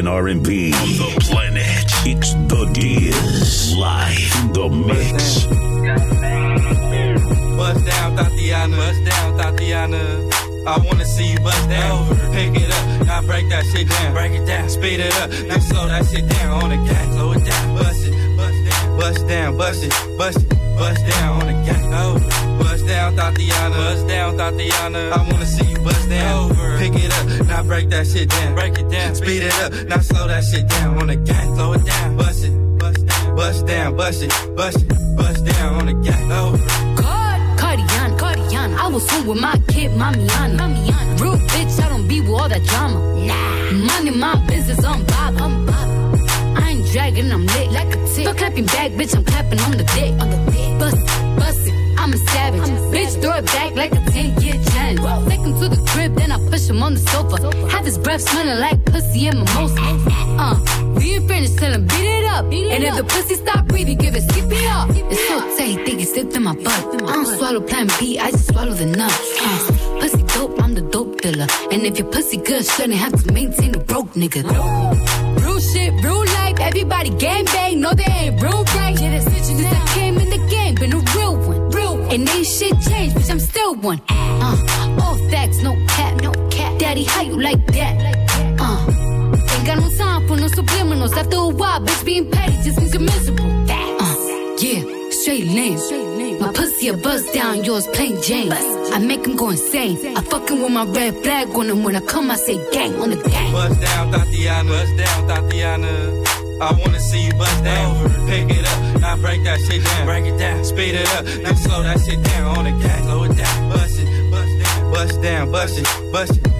and R&B on the planet. It's the Diaz live in the mix. Bust down, Tatiana. Bust down, Tatiana. I wanna see you bust down. Pick it up, now break that shit down. Break it down, speed it up, now slow that shit down on the gas. Slow it down, bust it, bust down, bust down, bust it, bust it, bust down on the gas. Over, bust down, Tatiana. Bust down, Tatiana. I wanna see you bust down. Over, pick it up, now break that shit down. Break it down, speed it up, now slow that shit down on the gas. Slow it down, bust it, bust down, bust down, bust it, bust it, bust down on the gas. Over. Cardiana, Cardiana. I was home with my kid, Mamiana. Mamiana. Real bitch, I don't be with all that drama. Nah. Money, my business, I'm Bob. I'm Bob. I ain't dragging, I'm lit like a tick. Stop clapping back, bitch, I'm clapping on the dick. On the dick. Bust it, bust it, I'm a savage. I'm breath smelling like pussy and mimosa. Uh, we ain't finished, tell him beat it up. and if the pussy stop breathing, give it skip it up. It's so tight, think it slipped in my butt. I don't swallow plan B, I just swallow the nut. Uh, pussy dope, I'm the dope dealer. And if your pussy good, shouldn't have to maintain a broke nigga. Real shit, real life, everybody gang bang, no they ain't real right. Since I came in the game, been a real one. Real one. And ain't shit changed, bitch, I'm still one. Uh, all facts, no cap. Daddy, how like that? Uh, ain't got no time for no subliminals. After a while, bitch, being petty just means you're miserable. Uh, yeah, straight lane. My pussy a buzz down, yours plain Jane. I make him go insane. I fucking with my red flag on him. When I come, I say gang on the gang. Bust down, Tatiana. Bust down, Tatiana. I wanna see you bust down. Pick it up, now break that shit down. Break it down, speed it up, now slow that shit down on the gas. Slow it down, bust it, bust down, bust down, bust it, bust it,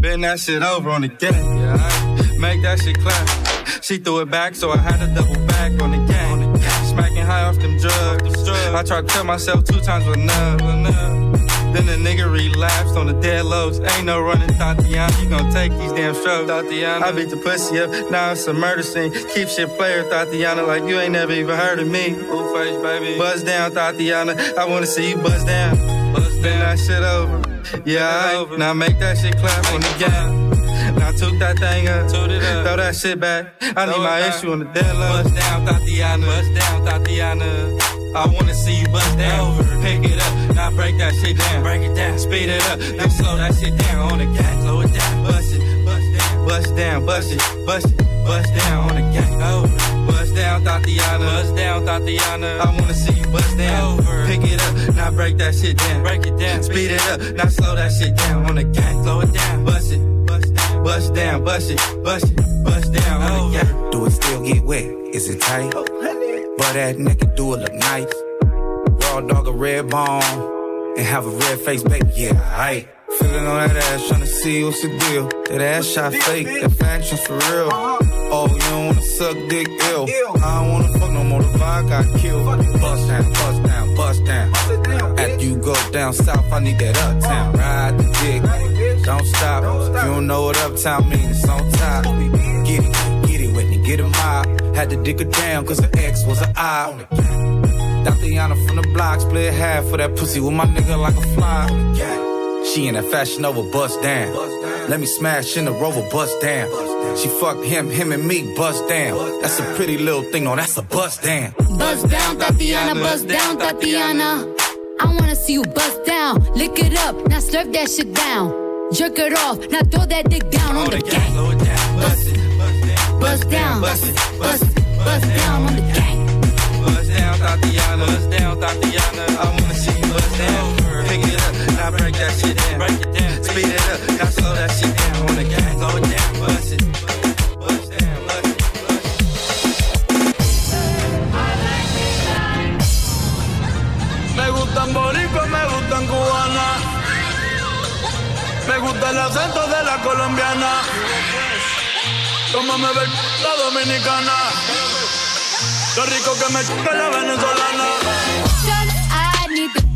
Bend that shit over on the gang. Yeah, make that shit clap. She threw it back, so I had to double back on the gang. Smacking high off them drugs. I tried to tell myself two times with enough. Then the nigga relapsed on the dead lows. Ain't no running, Tatiana. You gon' take these damn strokes, Tatiana. I beat the pussy up, now it's a murder scene. Keep shit player, Tatiana, like you ain't never even heard of me. Blue face, baby. Buzz down, Tatiana. I wanna see you buzz down. Buzz down, that shit over. Yeah, over. now make that shit clap on the gang. Now took that thing up, throw that shit back. I need my issue on the dead low. Bust down, Tatiana. Bust down, Tatiana. I wanna see you bust down. Pick it up, now break that shit down. Break it down, speed it up, now slow that shit down on the gas. Slow it down, bust it, bust down, bust down, bust it, bust it, bust down on the gas. Over, down, Tatiana. Bust down, Tatiana. I wanna see you bust down. Over, pick it up, now break that shit down. Break it down, speed it up, now slow that shit down on the gas. Slow it down, bust it, bust down, bust down, bust it, bust it, bust down on the gas. Do it still get wet? Is it tight? Oh, but that nigga do it look nice. Raw dog a red bone and have a red face, baby. Yeah, I feeling on that ass, trying to see what's the deal. That ass shot fake, that faction's for real. Oh, you don't wanna suck dick ill. I don't wanna fuck no more. The vibe got killed. Bust down, bust down, bust down. After you go down south, I need that uptown. Ride the dick, don't stop. You don't know what uptown means, it's on top. Get it, get it with me, get a mob. Had to dig her down, cause her ex was an eye. Tatiana from the block, split half for that pussy with my nigga like a fly. She in that fashion over bust down. Let me smash in the rover, bust down. She fucked him, him and me, bust down. That's a pretty little thing, no, that's a bust down. Bust down, Tatiana, bust down, Tatiana. I wanna see you bust down. Lick it up, now slurp that shit down. Jerk it off, now throw that dick down on the gang. Bust it, bust down, bust it, bust it, bust down on the gang. Bust down, Tatiana. Bust down, Tatiana. Break it down, speed it up, now slow that shit down on the gang. Slow it down, bust it. Bust down, bust it. Me gustan boricua, me gustan cubana. Me gusta el acento de la colombiana. Cómo me ve la dominicana. Lo rico que me chupa la venezolana. I need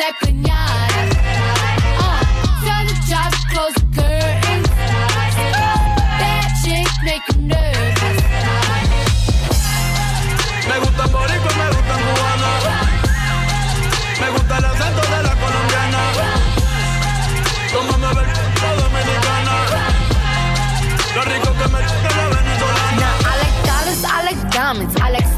it up like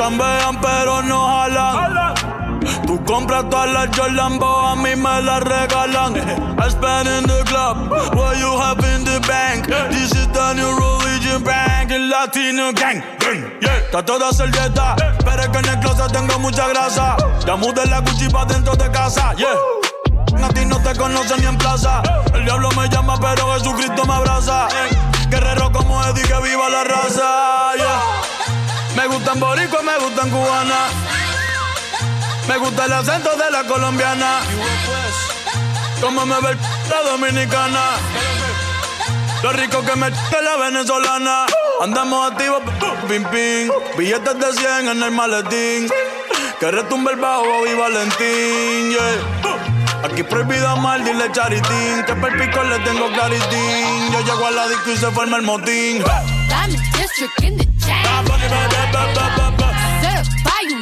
Chambean, pero no jalan. Tú compras todas las Jolambo, a mí me las regalan. I spend in the club, what you have in the bank. This is the new religion bank, el latino gang. gang, Yeah, está toda servieta, pero es que en el closet tengo mucha grasa. Ya mudé la Gucci pa' dentro de casa, yeah. A ti no te conocen ni en plaza. El diablo me llama, pero Jesucristo me abraza. Guerrero como Eddie, que viva la raza. yeah. Me gustan boricua, me gustan cubana. Me gusta el acento de la colombiana. Como me ve la dominicana. Lo rico que me la venezolana. Andamos activos, pim pim. Billetes de 100 en el maletín. Que retumbe el bajo y Valentín. Yeah. Aquí prohibido amar, dile charitín. Que per pico le tengo claritín. Yo llego a la disco y se forma el motín. District in the chain. Certified, you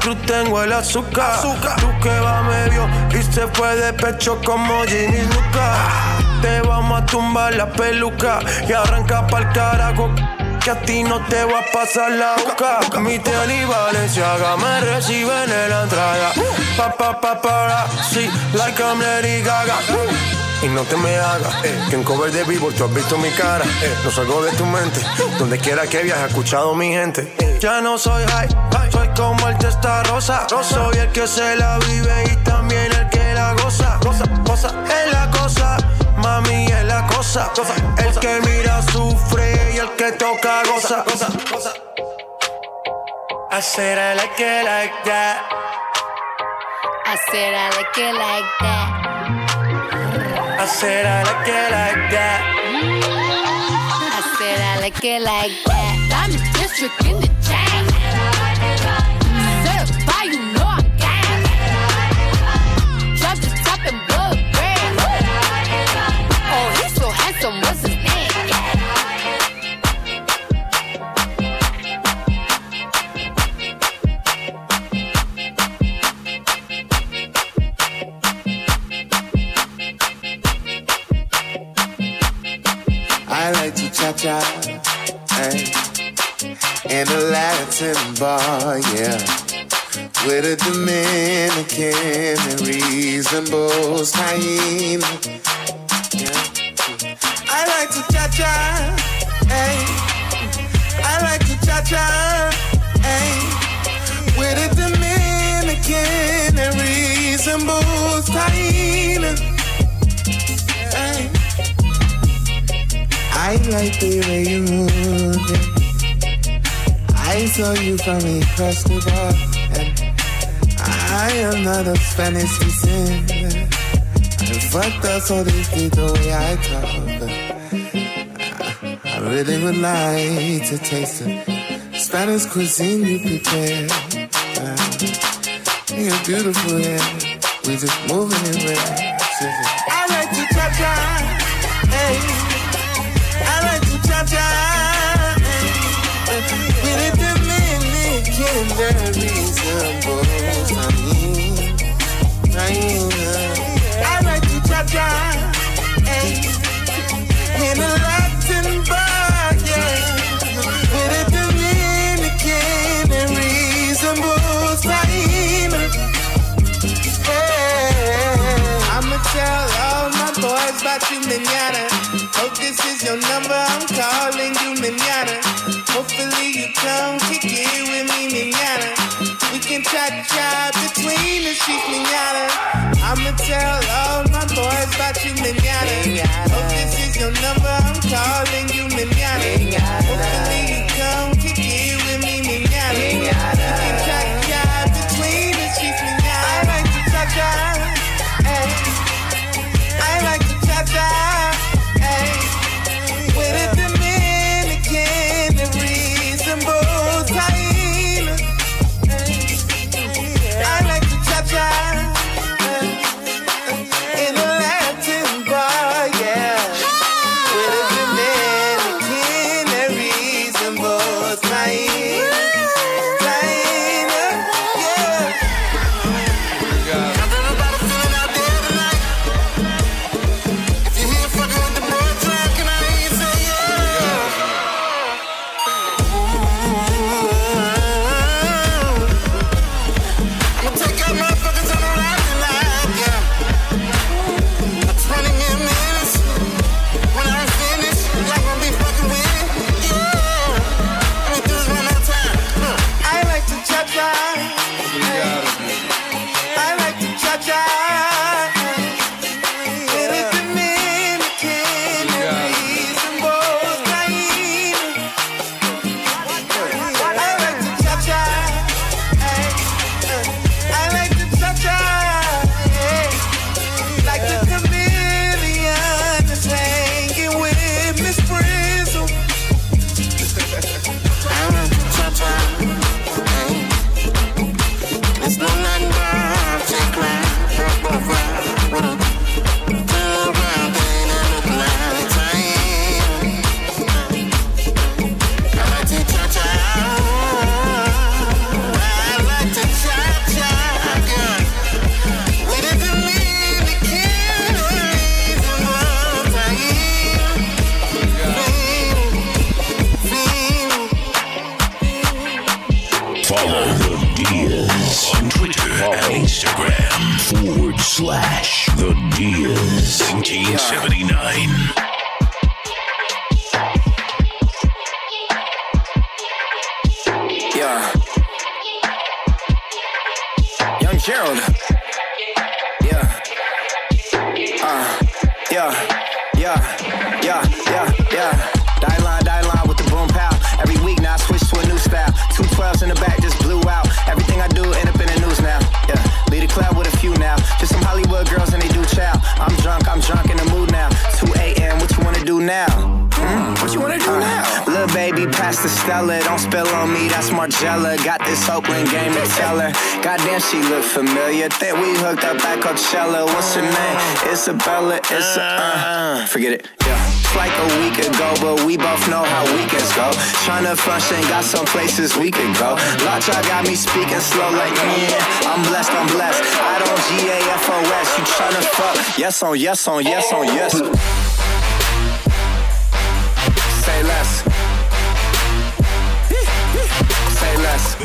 Cruz tengo el azúcar. Tú que va medio y se fue de pecho como Ginny Luca. Te vamos a tumbar la peluca y arranca pa'l carajo. Que a ti no te va a pasar la boca. Mi tele y Valenciaga me reciben en la entrada. Pa, pa, pa, sí, like I'm Lady Gaga. Y no te me hagas, eh, que en cover de vivo tú has visto mi cara. Eh, no salgo de tu mente, donde quiera que viajes, escuchado mi gente. Ya no soy high, soy como el testa rosa. Soy el que se la vive y también el que la goza. Cosa, cosa, es la cosa, mami es la cosa. El que mira sufre y el que toca goza. goza, goza. I said I like it like that. I said I like it like that. I said I like it like that. I said I like it like that. Diamond district in the passing by, yeah. With a Dominican and reasonable's hyena. Yeah. I like to cha cha, hey. I like to cha cha, hey. With a Dominican and reasonable's hyena. Hey. I like the way you move. I saw you from bar, and I am not a Spanish descent. I fucked up so they did the way I talk. But I really would like to taste the Spanish cuisine you prepare. Uh, you're beautiful, yeah. We just moving in red. I like to cha cha, hey. I like to cha cha, I like to cha cha, hey. In a Latin bar, yeah. With a Dominican reasonable time. I'ma tell all my boys about you manana. Hope this is your number, I'm calling you manana. Hopefully you come kick between manana. I'ma tell all my boys about you manana. Hope this is your number, I'm calling few now. Just some Hollywood girls and they do chow. I'm drunk, I'm drunk in the mood now. 2 a.m. What you wanna do now? Hmm? What you wanna do now? Little baby, pass the Stella. Don't spill on me, that's Margiela. Got this Oakland game to tell her. Goddamn, she look familiar. Think we hooked up at Coachella. What's her name? Isabella. It's a, uh, forget it. Yeah. It's like a week ago, but we both know how weekends go. Tryna function, got some places we could go. Lockjaw got me speaking slow like, yeah, I'm blessed, I'm blessed. I don't G-A-F-O-S, you tryna fuck. Yes on yes on yes on yes. Say less. Say less.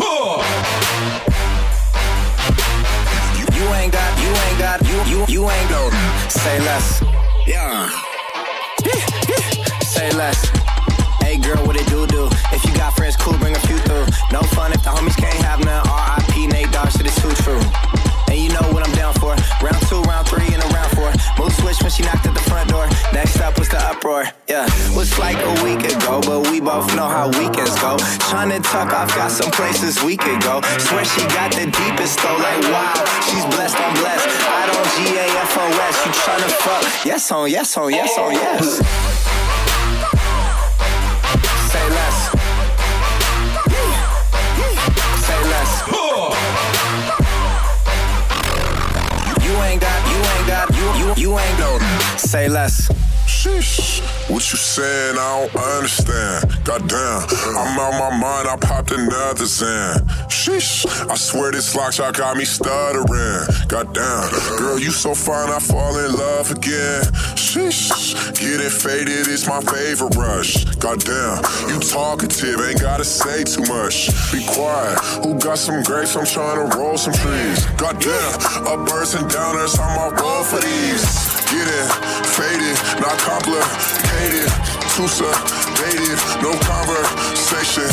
You ain't got, you ain't got, you, you, you ain't go. Say less. Yeah. Less. Hey girl, what it do do? If you got friends, cool, bring a few through. No fun if the homies can't have none. R.I.P. Nate Dogg, shit is too true. And you know what I'm down for. Round two, round three, and a round four. Mood switch when she knocked at the front door. Next up was the uproar. Yeah, was like a week ago, but we both know how weekends go. Trying to tuck off, got some places we could go. Swear she got the deepest though, like wow, she's blessed, I'm blessed. I don't G A F O S, you tryna fuck? Yes on, yes on, yes on, yes. Say less. Sheesh. What you saying? I don't understand. Goddamn, I'm out my mind. I popped another Xan. Sheesh. I swear this lock shot got me stuttering. Goddamn, girl, you so fine. I fall in love again. Sheesh. Getting faded is my favorite rush. Goddamn, you talkative. Ain't gotta say too much. Be quiet. Who got some grapes? I'm trying to roll some trees. Goddamn, uppers and downers. I'm on roll for these. Getting faded, not complicated. Too sedated, no conversation.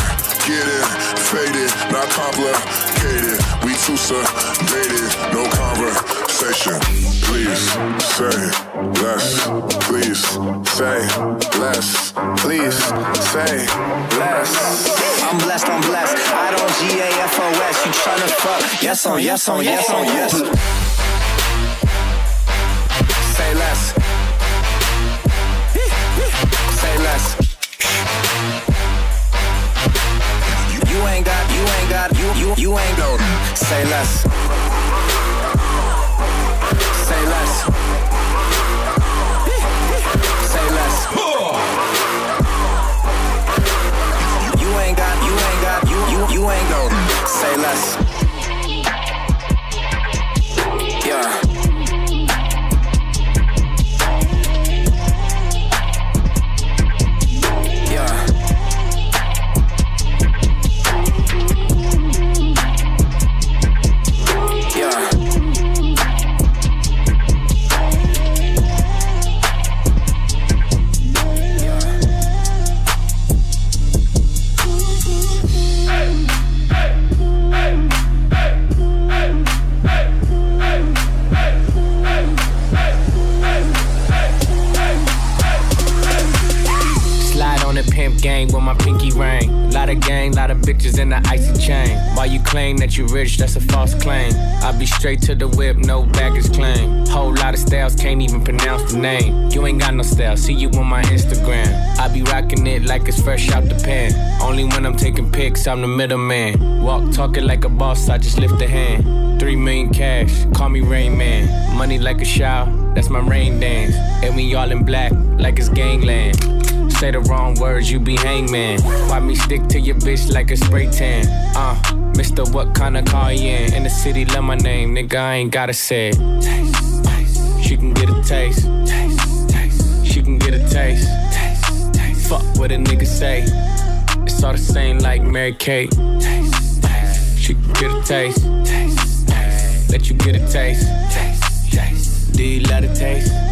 Getting faded, not complicated. We too sedated, no conversation. Please say less. Please say less. Please say less. I'm blessed, I'm blessed. I don't G A F O S. You tryna fuck? Yes on, yes on, yes on, yes. Say less. Say less. You ain't got, you ain't got, you you you ain't go. Say less. Say less. Say less. You ain't got, you ain't got, you you you ain't go. Say less. Style, see you on my Instagram. I be rocking it like it's fresh out the pan. Only when I'm taking pics, I'm the middleman. Walk talking like a boss, I just lift a hand. Three million cash, call me Rain Man. Money like a shower, that's my rain dance. And we all in black, like it's gangland. Say the wrong words, you be hangman. Why me stick to your bitch like a spray tan? Uh, Mr. What kind of car you in? In the city, love my name, nigga, I ain't gotta say it. Taste, taste. She can get a taste. Taste, can get a taste. Taste, taste. Fuck what a nigga say. It's all the same like Mary Kate. Taste, taste. She can get a taste. Taste, taste. Let you get a taste. Taste, taste. Do you love the taste?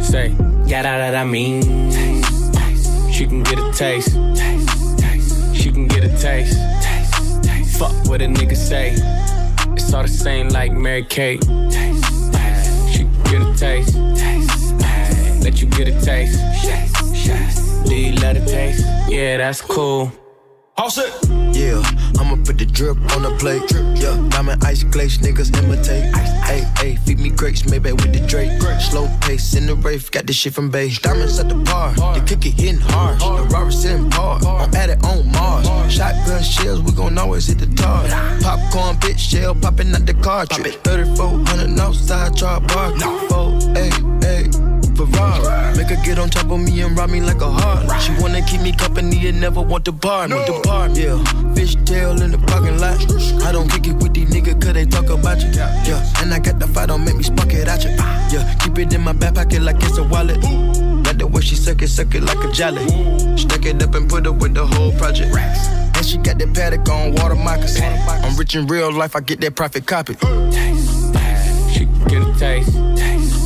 Say, yeah, that, that I mean. Taste, taste. She can get a taste. taste, taste. She can get a taste. taste, taste. Fuck what a nigga say. It's all the same like Mary Kate. Taste, taste. She can get a taste. taste, taste. Let you get a taste. Do you love the taste? Yeah, that's cool. All set. Yeah, I'ma put the drip on the plate. Yeah, diamond ice glaze, niggas imitate. Hey, hey, feed me grapes, maybe with the Drake. Slow pace in the rave, got this shit from base. Diamonds at the bar, the cookie hitting hard. The Robert sitting hard, I'm at it on Mars. Shotgun shells, we gon' always hit the tar. Popcorn, bitch, shell popping out the cartridge. 3400 outside, char bar. Four, hey. Ferrari. Make her get on top of me and rob me like a heart. She wanna keep me company and never want to bar me. The bar, yeah. Fish tail in the parking lot. I don't kick it with these niggas cause they talk about you. Yeah, and I got the fight, don't make me spark it at you. Yeah, keep it in my back pocket like it's a wallet. Let like the way she suck it, suck it like a jelly. Stuck it up and put it with the whole project. And she got that paddock on water moccasins. I'm rich in real life, I get that profit copy. Taste, she get a taste. taste.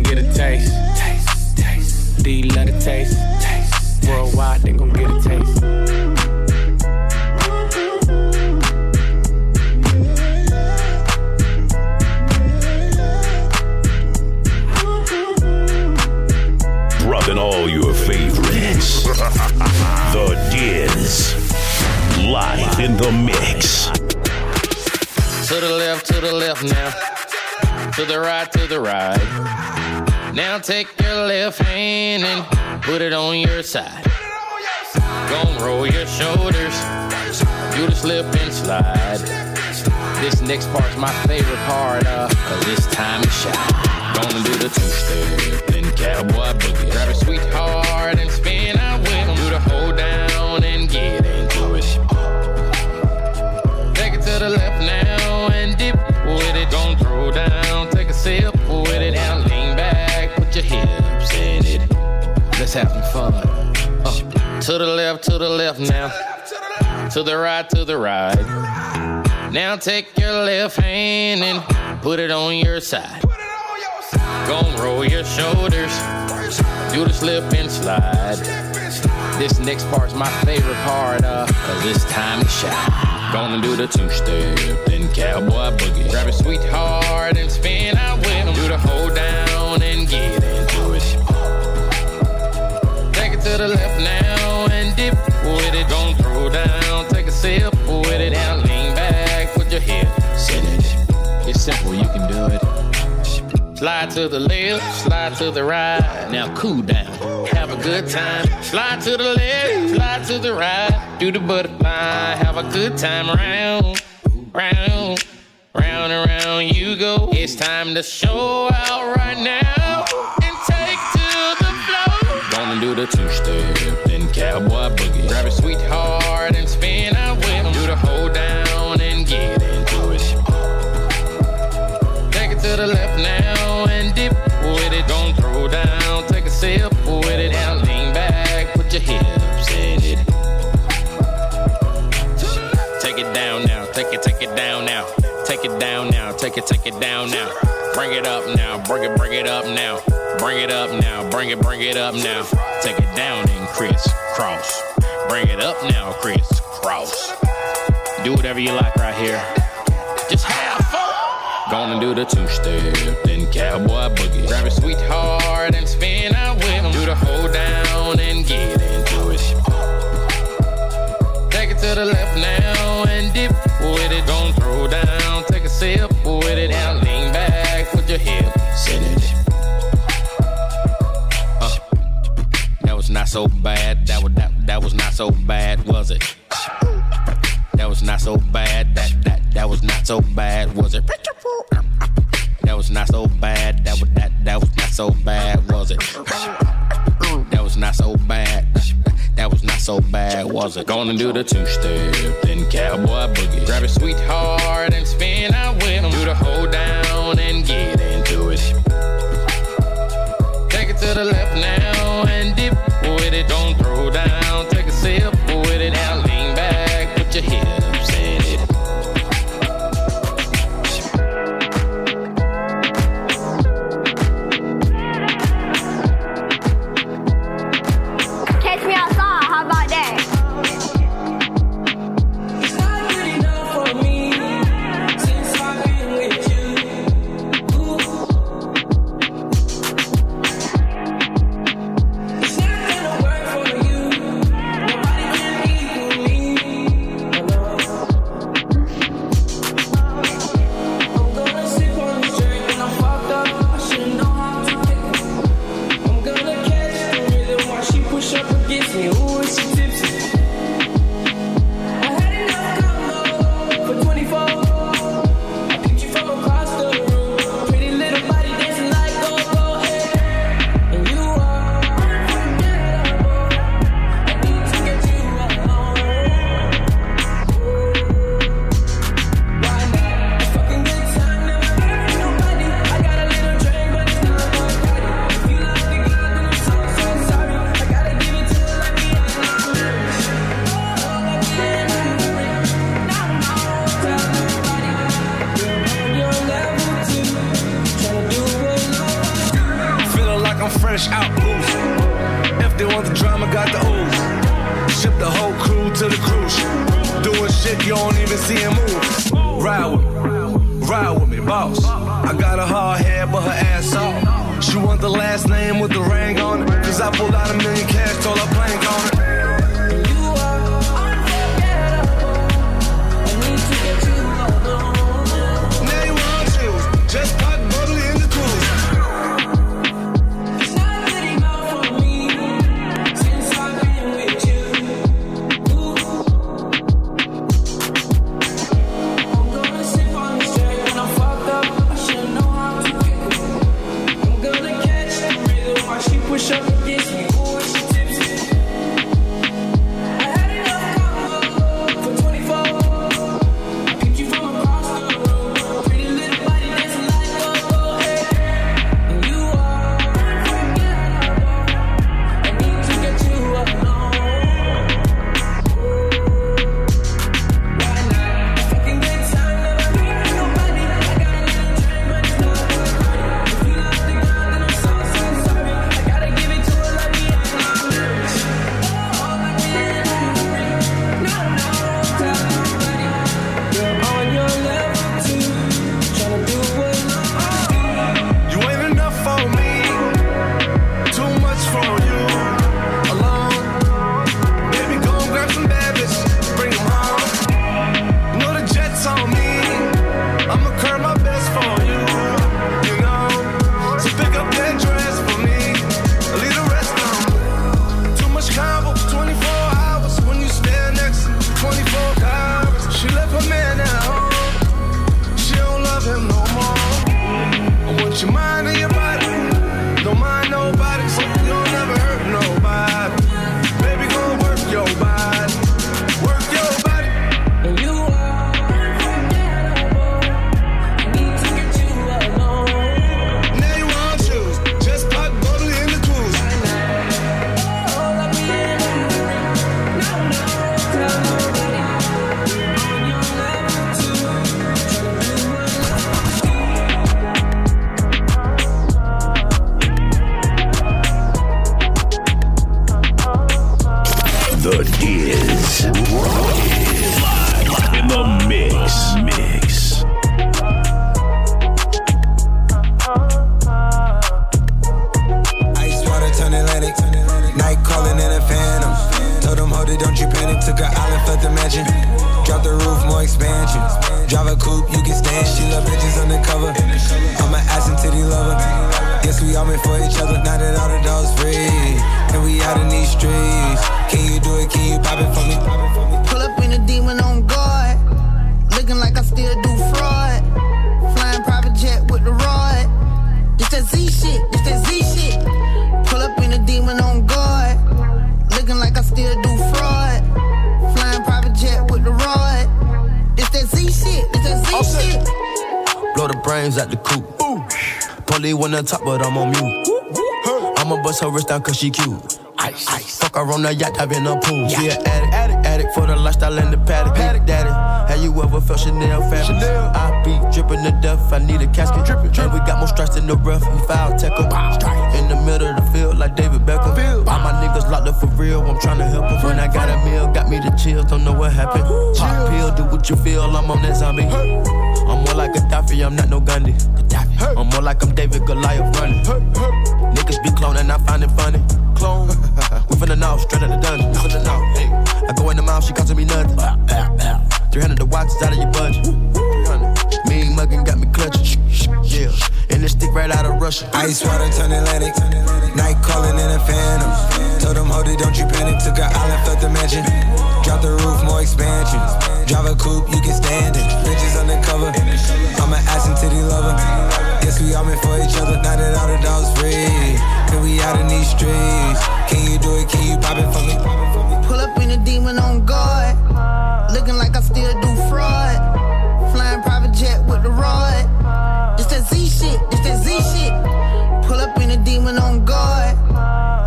Taste. Can get a taste. taste. taste. Do you love the taste? taste. Worldwide, they gon' get a taste. Dropping all your favorites. the Diz. Live in the mix. To the left, to the left now. To the right, to the right. Now take your left hand and put it on your side. Gonna roll your shoulders. Do the slip and slide. This next part's my favorite part, uh, cause it's time to shine. Gonna do the two-step, then cowboy boogie. Grab a sweetheart Have some fun. Uh, to the left, to the left now. To the right, to the right. Now take your left hand and put it on your side. Gonna roll your shoulders, do the slip and slide. This next part's my favorite part, uh, cause it's time to shine. Gonna do the two-step, then cowboy boogie. Grab a sweetheart and spin out Slide to the left, slide to the right. Now cool down, have a good time. Slide to the left, slide to the right. Do the butterfly, have a good time round, round, round and round you go. It's time to show out right now and take to the floor. Gonna do the two-step, then cowboy boogie. Grab a sweetheart and spin take it, take it down now. Bring it up now, bring it, bring it up now. Bring it up now, bring it, bring it up now. Take it down and crisscross. Bring it up now, crisscross. Do whatever you like right here. Just have fun. Gonna do the two-step, then cowboy boogie. Grab a sweetheart and spin out with 'em. Do the hold down and get into it. Take it to the left now so bad. That was that, that was not so bad, was it? That was not so bad. That that that was not so bad, was it? That was not so bad. That was that that was not so bad, was it? That was not so bad. That was not so bad, was it? Gonna do the two-step, then cowboy boogie. Grab a sweetheart and spin out with 'em. Do the hold down and get into it. Take it to the left the brains out the coop. Polly one on top, but I'm on mute. I'ma bust her wrist down cause she cute. Ice, ice. Fuck her on the yacht, I've in a pool. She an addict, addict, addict for the lifestyle and the paddock. Paddock, daddy. Have you ever felt Chanel fabric? Chanel. I be dripping to death, I need a casket. Drippin', drippin'. And we got more strikes in the rough, we foul tech 'em. In the middle of the field, like David Beckham. All my niggas locked up for real, I'm tryna help 'em. When I got a meal, got me the chills, don't know what happened. Pop pill, do what you feel, I'm on that zombie. I'm more like Gaddafi, I'm not no Gandhi. I'm more like I'm David Goliath running. Niggas be cloning, I find it funny. Clone. we finna know, straight out the dungeon. We finna know. Hey. I go in the mouth, she costing me nothing. 300 the watch is out of your budget. 300. Mean muggin' got me clutching. Yeah. And this stick right out of Russia. Ice water turn Atlantic. Night calling in a phantom. Told them, hold it, don't you panic. Took an island, left the mansion. Drop the roof, more expansion. Drive a coupe, you can stand it. Bitches undercover. I'm an ass and titty lover. Guess we all meant for each other. Now that all the dogs free. And we out in these streets. Can you do it? Can you pop it for me? Pull up in a demon on guard. Looking like I still do fraud. Flying private jet with the rod. It's that Z shit. it's that Z shit. Pull up in a demon on guard.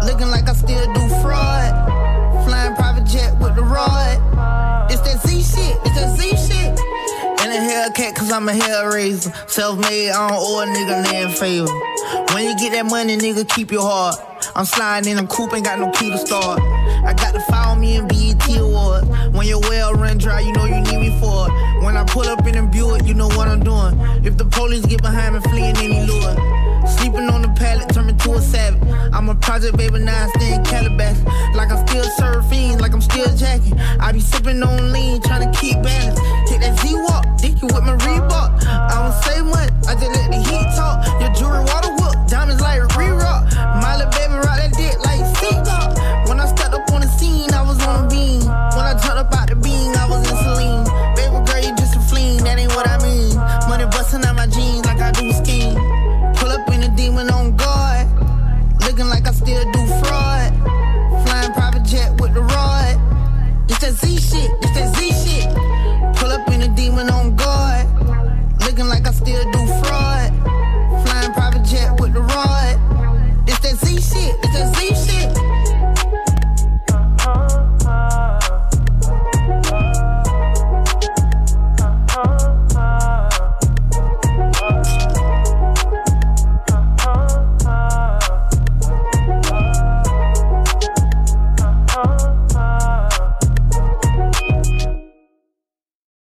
Looking like I still do fraud. Flying private jet with the rod. It's that Z shit. it's that Z shit. In a Hellcat, cause I'm a hellraiser. Self made, I don't owe a nigga land favor. When you get that money, nigga, keep your heart. I'm sliding in a coupe, ain't got no key to start. I got to follow me in BET Awards. When your well run dry, you know you need me for it. When I pull up in a Buick, you know what I'm doing. If the police get behind me, fleeing any lure. Sleeping on the pallet, turn me to a savage. I'm a project baby, now I stay in Calabash. Like I'm still surfing, like I'm still jacking. I be sipping on lean, trying to keep